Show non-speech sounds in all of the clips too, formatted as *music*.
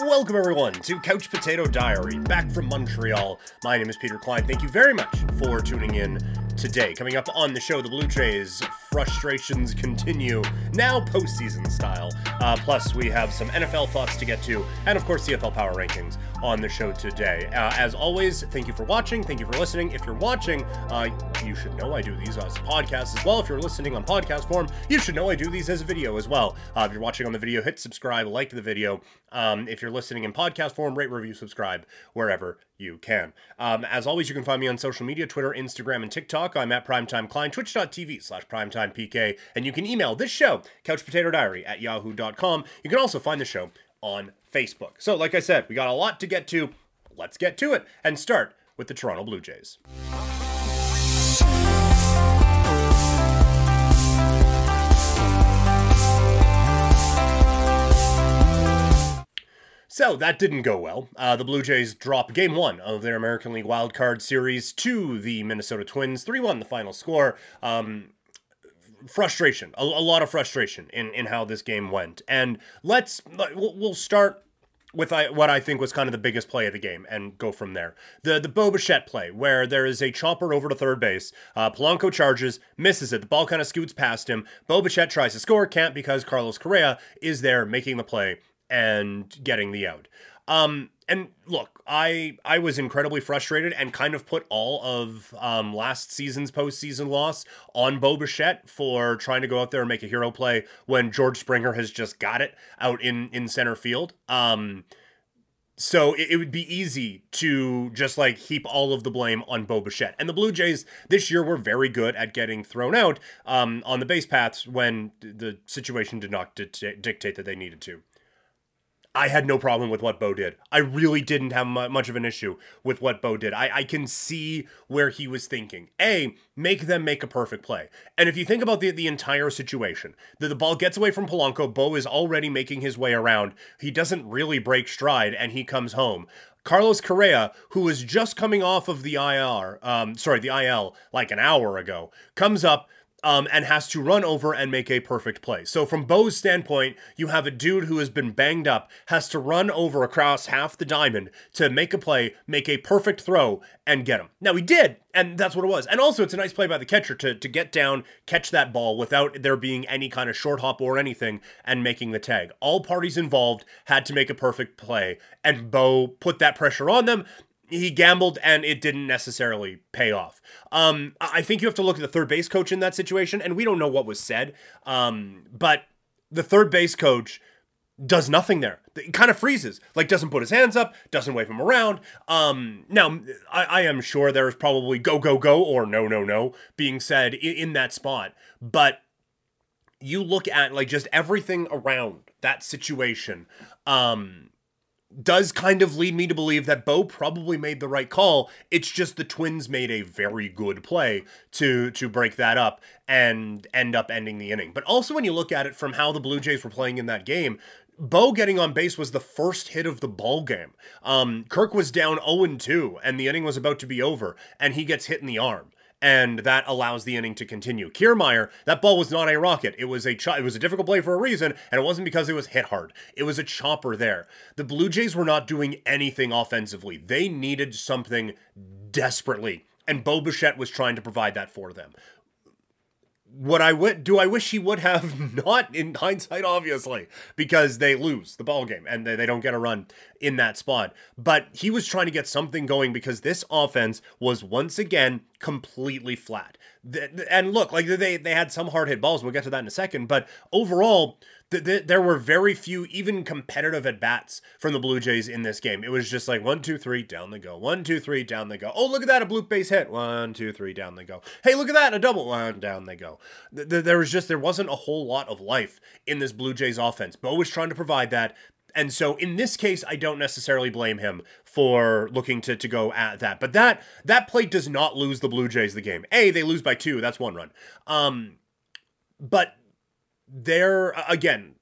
Welcome, everyone, to Couch Potato Diary, back from Montreal. My name is Peter Klein. Thank you very much for tuning in today. Coming up on the show, the Blue Jays frustrations continue, now postseason style. Uh, plus, we have some NFL thoughts to get to, and of course, CFL Power Rankings on the show today. Uh, as always, thank you for watching. Thank you for listening. If you're watching, uh, you should know I do these as podcasts as well. If you're listening on podcast form, you should know I do these as a video as well. Uh, if you're watching on the video, hit subscribe, like the video. Um, if you're listening in podcast form, rate, review, subscribe wherever you can. Um, as always, you can find me on social media Twitter, Instagram, and TikTok. I'm at Primetime Klein, twitch.tv slash primetimepk, and you can email this show, couchpotatodiary at yahoo.com. You can also find the show on Facebook. So, like I said, we got a lot to get to. Let's get to it and start with the Toronto Blue Jays. So that didn't go well. Uh, the Blue Jays drop game one of their American League Wild Card Series to the Minnesota Twins. 3 1 the final score. Um, frustration, a, a, lot of frustration in, in how this game went. And let's, we'll start with I, what I think was kind of the biggest play of the game and go from there. The the Bo Bichette play, where there is a chopper over to third base. Uh, Polanco charges, misses it. The ball kind of scoots past him. Bo Bichette tries to score, can't because Carlos Correa is there making the play and getting the out. Um, and look, I I was incredibly frustrated and kind of put all of um, last season's postseason loss on Bo Bichette for trying to go out there and make a hero play when George Springer has just got it out in in center field. Um, so it, it, would be easy to just like heap all of the blame on Bo Bichette. And the Blue Jays this year were very good at getting thrown out um, on the base paths when the situation did not dictate that they needed to. I had no problem with what Bo did. I really didn't have much of an issue with what Bo did. I, I can see where he was thinking. A, make them make a perfect play. And if you think about the, the entire situation, the, the ball gets away from Polanco, Bo is already making his way around. He doesn't really break stride and he comes home. Carlos Correa, who was just coming off of the IR, um, sorry, the IL like an hour ago, comes up, um, and has to run over and make a perfect play. So, from Bo's standpoint, you have a dude who has been banged up, has to run over across half the diamond to make a play, make a perfect throw, and get him. Now, he did, and that's what it was. And also, it's a nice play by the catcher to, to get down, catch that ball without there being any kind of short hop or anything, and making the tag. All parties involved had to make a perfect play, and Bo put that pressure on them he gambled and it didn't necessarily pay off. Um, I think you have to look at the third base coach in that situation, and we don't know what was said. Um, but the third base coach does nothing there. It kind of freezes, like doesn't put his hands up, doesn't wave him around. Um, now I, I am sure there is probably go go go or no no no being said in, in that spot, but you look at like just everything around that situation. Um, does kind of lead me to believe that Bo probably made the right call. It's just the Twins made a very good play to to break that up and end up ending the inning. But also when you look at it from how the Blue Jays were playing in that game, Bo getting on base was the first hit of the ball game. Um, Kirk was down 0 2, and the inning was about to be over, and he gets hit in the arm and that allows the inning to continue. Kiermaier, that ball was not a rocket. It was a ch- it was a difficult play for a reason, and it wasn't because it was hit hard. It was a chopper there. The Blue Jays were not doing anything offensively. They needed something desperately, and Bo Bichette was trying to provide that for them what I would do I wish he would have *laughs* not in hindsight obviously because they lose the ball game and they, they don't get a run in that spot but he was trying to get something going because this offense was once again completely flat and look like they they had some hard hit balls we'll get to that in a second but overall th- th- there were very few even competitive at bats from the Blue Jays in this game. It was just like one, two, three, down they go. One, two, three, down they go. Oh, look at that, a blue base hit. One, two, three, down they go. Hey, look at that, a double. One, down they go. Th- there was just there wasn't a whole lot of life in this Blue Jays offense. Bo was trying to provide that. And so in this case, I don't necessarily blame him for looking to, to go at that. But that that play does not lose the Blue Jays the game. A, they lose by two. That's one run. Um, but they're again,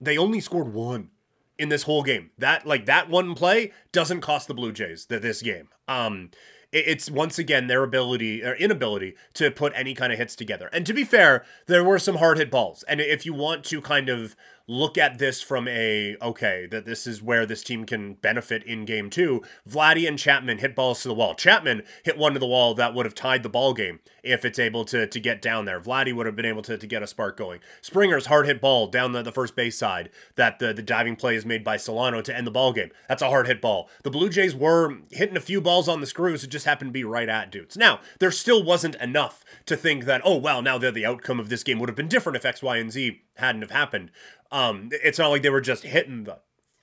they only scored one in this whole game. That like that one play doesn't cost the Blue Jays the, this game. Um, it's once again their ability or inability to put any kind of hits together. And to be fair, there were some hard hit balls. And if you want to kind of look at this from a okay that this is where this team can benefit in game two. Vladdy and Chapman hit balls to the wall. Chapman hit one to the wall that would have tied the ball game if it's able to to get down there. Vladdy would have been able to, to get a spark going. Springer's hard hit ball down the, the first base side that the, the diving play is made by Solano to end the ball game. That's a hard hit ball. The Blue Jays were hitting a few balls on the screws. It just happened to be right at dudes. Now, there still wasn't enough to think that, oh, well, now the, the outcome of this game would have been different if X, Y, and Z hadn't have happened. Um, it's not like they were just hitting the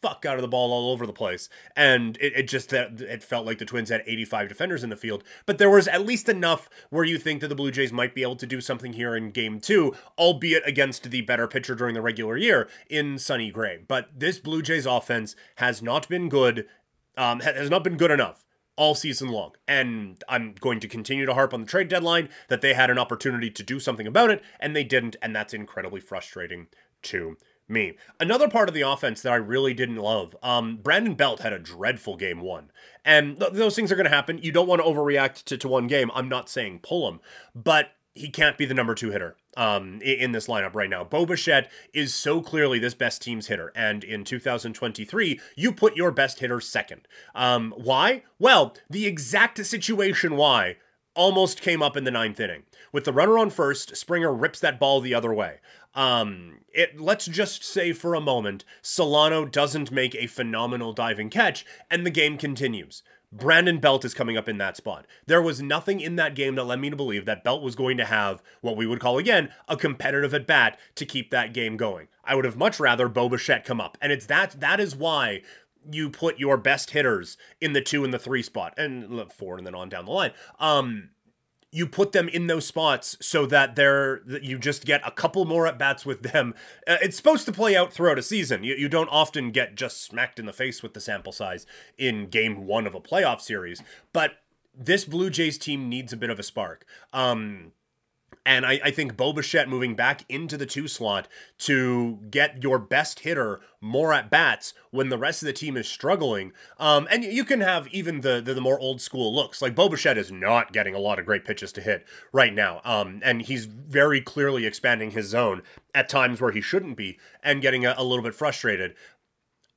fuck out of the ball all over the place. And it, it just that it felt like the Twins had 85 defenders in the field. But there was at least enough where you think that the Blue Jays might be able to do something here in game two, albeit against the better pitcher during the regular year in Sonny Gray. But this Blue Jays offense has not been good, um, has not been good enough all season long. And I'm going to continue to harp on the trade deadline that they had an opportunity to do something about it, and they didn't, and that's incredibly frustrating to me. Another part of the offense that I really didn't love, um, Brandon Belt had a dreadful game one. And th- those things are going to happen. You don't want to overreact to, to one game. I'm not saying pull him, but he can't be the number two hitter um, in this lineup right now. Bo Bichette is so clearly this best team's hitter, and in 2023, you put your best hitter second. Um, why? Well, the exact situation why almost came up in the ninth inning. With the runner on first, Springer rips that ball the other way. Um, it let's just say for a moment, Solano doesn't make a phenomenal diving catch, and the game continues. Brandon Belt is coming up in that spot. There was nothing in that game that led me to believe that Belt was going to have what we would call again a competitive at bat to keep that game going. I would have much rather Bo Bichette come up, and it's that that is why you put your best hitters in the two and the three spot and four and then on down the line. Um, you put them in those spots so that they're you just get a couple more at bats with them. Uh, it's supposed to play out throughout a season. You, you don't often get just smacked in the face with the sample size in game one of a playoff series, but this Blue Jays team needs a bit of a spark. Um, and I, I think Bo Bichette moving back into the two slot to get your best hitter more at bats when the rest of the team is struggling. Um, and you can have even the, the, the more old school looks. Like Bo Bichette is not getting a lot of great pitches to hit right now. Um, and he's very clearly expanding his zone at times where he shouldn't be and getting a, a little bit frustrated.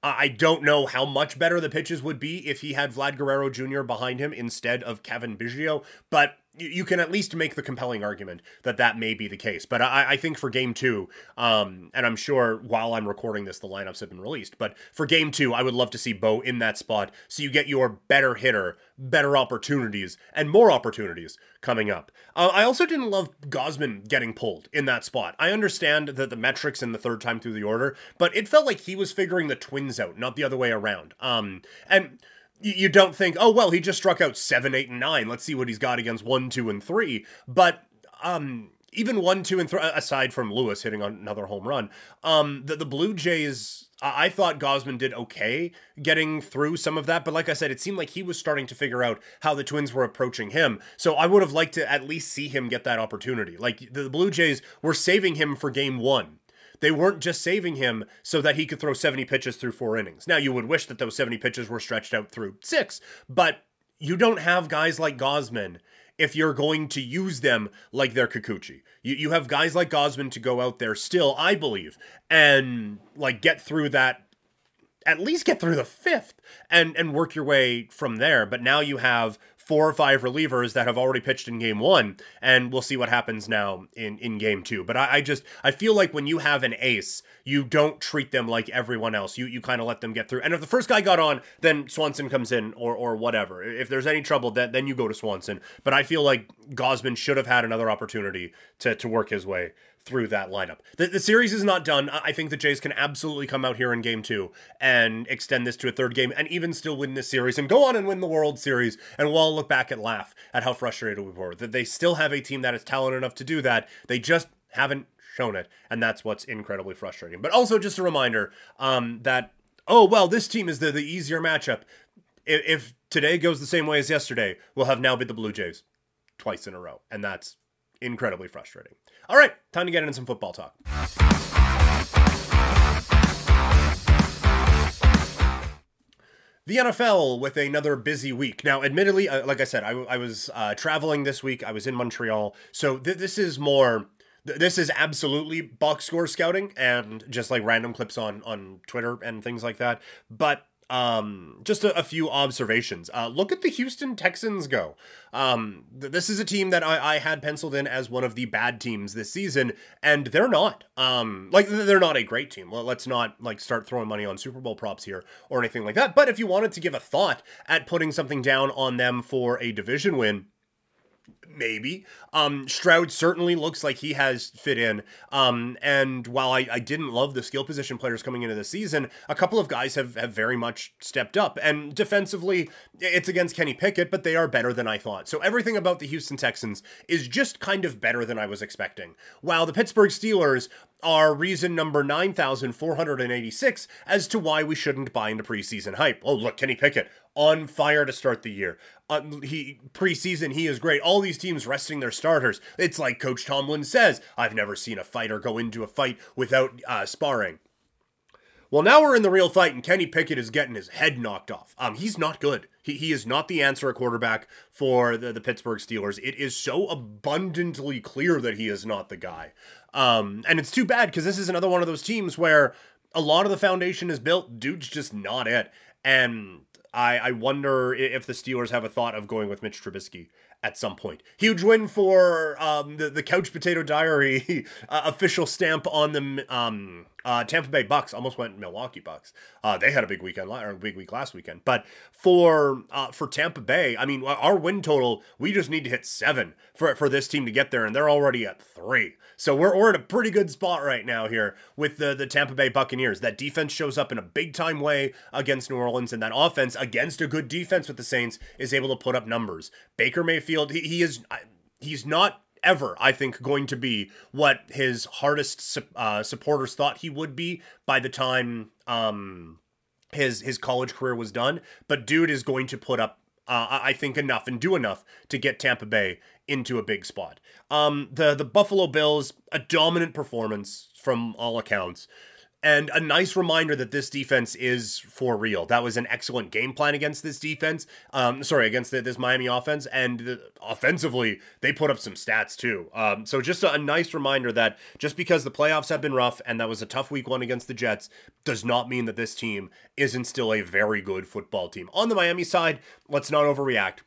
I don't know how much better the pitches would be if he had Vlad Guerrero Jr. behind him instead of Cavan Biggio, but you can at least make the compelling argument that that may be the case. But I, I think for game two, um, and I'm sure while I'm recording this, the lineups have been released. But for game two, I would love to see Bo in that spot so you get your better hitter, better opportunities, and more opportunities coming up. Uh, I also didn't love Gausman getting pulled in that spot. I understand that the metrics in the third time through the order, but it felt like he was figuring the twins out, not the other way around. Um, and you don't think, oh well, he just struck out seven, eight, and nine. Let's see what he's got against one, two, and three. But um, even one, two, and three, aside from Lewis hitting another home run, um, the the Blue Jays. I thought Gausman did okay getting through some of that, but like I said, it seemed like he was starting to figure out how the Twins were approaching him. So I would have liked to at least see him get that opportunity. Like the Blue Jays were saving him for game one they weren't just saving him so that he could throw 70 pitches through four innings. Now, you would wish that those 70 pitches were stretched out through six, but you don't have guys like Gausman if you're going to use them like they're Kikuchi. You, you have guys like Gausman to go out there still, I believe, and like get through that at least get through the fifth and and work your way from there. But now you have four or five relievers that have already pitched in game one, and we'll see what happens now in, in game two. But I, I just I feel like when you have an ace, you don't treat them like everyone else. You you kind of let them get through. And if the first guy got on, then Swanson comes in or or whatever. If there's any trouble, then then you go to Swanson. But I feel like Gausman should have had another opportunity to to work his way through that lineup. The, the series is not done. I think the Jays can absolutely come out here in game two and extend this to a third game and even still win this series and go on and win the World Series. And we'll all look back and laugh at how frustrated we were that they still have a team that is talented enough to do that. They just haven't shown it. And that's what's incredibly frustrating. But also just a reminder um, that, oh, well, this team is the, the easier matchup. If, if today goes the same way as yesterday, we'll have now beat the Blue Jays twice in a row. And that's incredibly frustrating. All right, time to get into some football talk. The NFL with another busy week. Now, admittedly, uh, like I said, I, I was uh, traveling this week. I was in Montreal. So th- this is more this is absolutely box score scouting and just like random clips on on Twitter and things like that. But um, just a, a few observations. Uh, look at the Houston Texans go. Um, th- this is a team that I, I had penciled in as one of the bad teams this season, and they're not. Um, like they're not a great team. Well, let's not like start throwing money on Super Bowl props here or anything like that. But if you wanted to give a thought at putting something down on them for a division win maybe. Um, Stroud certainly looks like he has fit in. Um, and while I, I didn't love the skill position players coming into the season, a couple of guys have, have very much stepped up. And defensively, it's against Kenny Pickett, but they are better than I thought. So everything about the Houston Texans is just kind of better than I was expecting. While the Pittsburgh Steelers are reason number 9,486 as to why we shouldn't buy into preseason hype. Oh, look, Kenny Pickett on fire to start the year. Uh, he preseason he is great. All these teams resting their starters. It's like Coach Tomlin says, I've never seen a fighter go into a fight without uh, sparring. Well, now we're in the real fight, and Kenny Pickett is getting his head knocked off. Um, he's not good. He, he is not the answer at quarterback for the, the Pittsburgh Steelers. It is so abundantly clear that he is not the guy. Um, and it's too bad because this is another one of those teams where a lot of the foundation is built. Dude's just not it. And I, I wonder if the Steelers have a thought of going with Mitch Trubisky at some point. Huge win for um, the, the Couch Potato Diary uh, *laughs* official stamp on the um, uh, Tampa Bay Bucks. Almost went Milwaukee Bucks. Uh, they had a big weekend, or a big week last weekend. But for uh, for Tampa Bay, I mean, our win total, we just need to hit seven for, for this team to get there, and they're already at three. So we're, we're in a pretty good spot right now here with the, the Tampa Bay Buccaneers. That defense shows up in a big time way against New Orleans, and that offense against a good defense with the Saints is able to put up numbers. Baker Mayfield, he, he is he's not ever, I think, going to be what his hardest uh, supporters thought he would be by the time um, his his college career was done. But dude is going to put up, uh, I think, enough and do enough to get Tampa Bay into a big spot. Um, the the Buffalo Bills, a dominant performance from all accounts. And a nice reminder that this defense is for real. That was an excellent game plan against this defense. Um, sorry, against the, this Miami offense. And the, offensively, they put up some stats too. Um, so just a, a nice reminder that just because the playoffs have been rough and that was a tough week one against the Jets does not mean that this team isn't still a very good football team. On the Miami side, let's not overreact.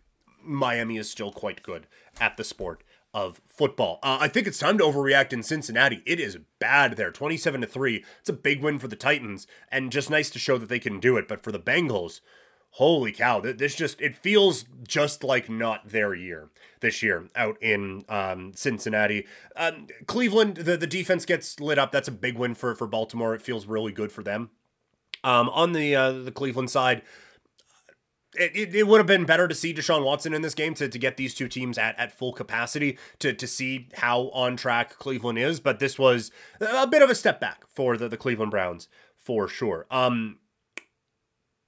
Miami is still quite good at the sport of football. Uh, I think it's time to overreact in Cincinnati. It is bad there, 27 to 3. It's a big win for the Titans and just nice to show that they can do it, but for the Bengals, holy cow, this just it feels just like not their year this year out in um, Cincinnati. Um, Cleveland, the, the defense gets lit up. That's a big win for for Baltimore. It feels really good for them. Um, on the uh, the Cleveland side, it, it, it, would have been better to see Deshaun Watson in this game to, to get these two teams at, at full capacity to, to see how on track Cleveland is. But this was a bit of a step back for the, the Cleveland Browns for sure. Um,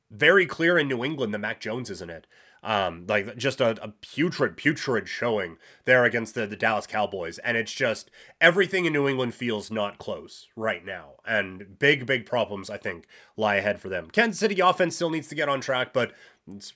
very clear in New England that Mac Jones isn't it. Um, like just a, a putrid, putrid showing there against the, the Dallas Cowboys. And it's just everything in New England feels not close right now. And big, big problems, I think, lie ahead for them. Kansas City offense still needs to get on track, but it's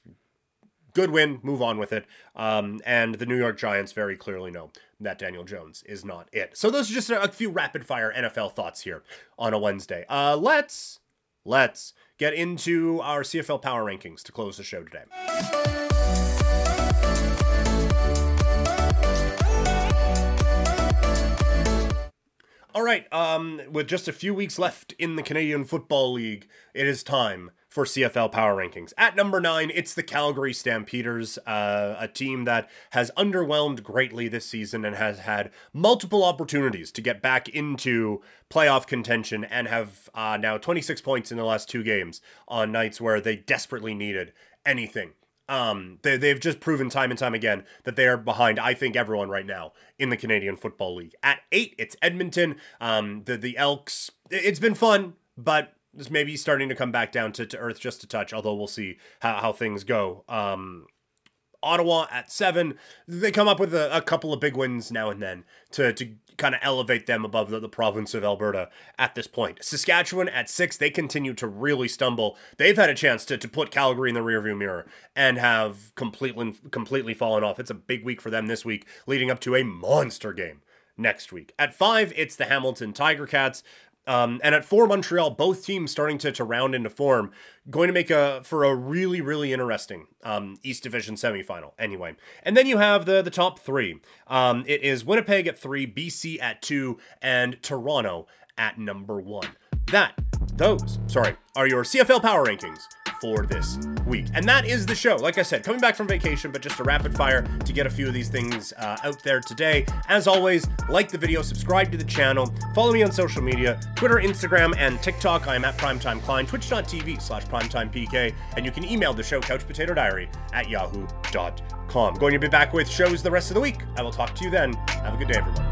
good win, move on with it. Um, and the New York Giants very clearly know that Daniel Jones is not it. So those are just a, few rapid fire NFL thoughts here on a Wednesday. Uh, let's let's get into our CFL power rankings to close the show today. All right, um, with just a few weeks left in the Canadian Football League, it is time for CFL Power Rankings. At number nine, it's the Calgary Stampeders, uh, a team that has underwhelmed greatly this season and has had multiple opportunities to get back into playoff contention and have uh, now 26 points in the last two games on nights where they desperately needed anything. Um, they, they've just proven time and time again that they are behind, I think, everyone right now in the Canadian Football League. At eight, it's Edmonton. Um, the, the Elks, it's been fun, but is maybe starting to come back down to, to earth just a touch, although we'll see how, how things go. Um, Ottawa at seven. They come up with a, a, couple of big wins now and then to, to kind of elevate them above the, the, province of Alberta at this point. Saskatchewan at six, they continue to really stumble. They've had a chance to, to put Calgary in the rearview mirror and have completely completely fallen off. It's a big week for them this week, leading up to a monster game next week. At five, it's the Hamilton Tiger Cats. Um, and at four, Montreal, both teams starting to, to round into form, going to make a for a really really interesting um, East Division semifinal. Anyway, and then you have the the top three. Um, it is Winnipeg at three, BC at two, and Toronto at number one. That those sorry are your CFL power rankings for this week. And that is the show. Like I said, coming back from vacation, but just a rapid fire to get a few of these things uh, out there today. As always, like the video, subscribe to the channel, follow me on social media Twitter, Instagram, and TikTok. I am at Primetime Klein, twitch.tv slash primetimepk, and you can email the show couchpotatodiary at yahoo.com. Going to be back with shows the rest of the week. I will talk to you then. Have a good day, everyone.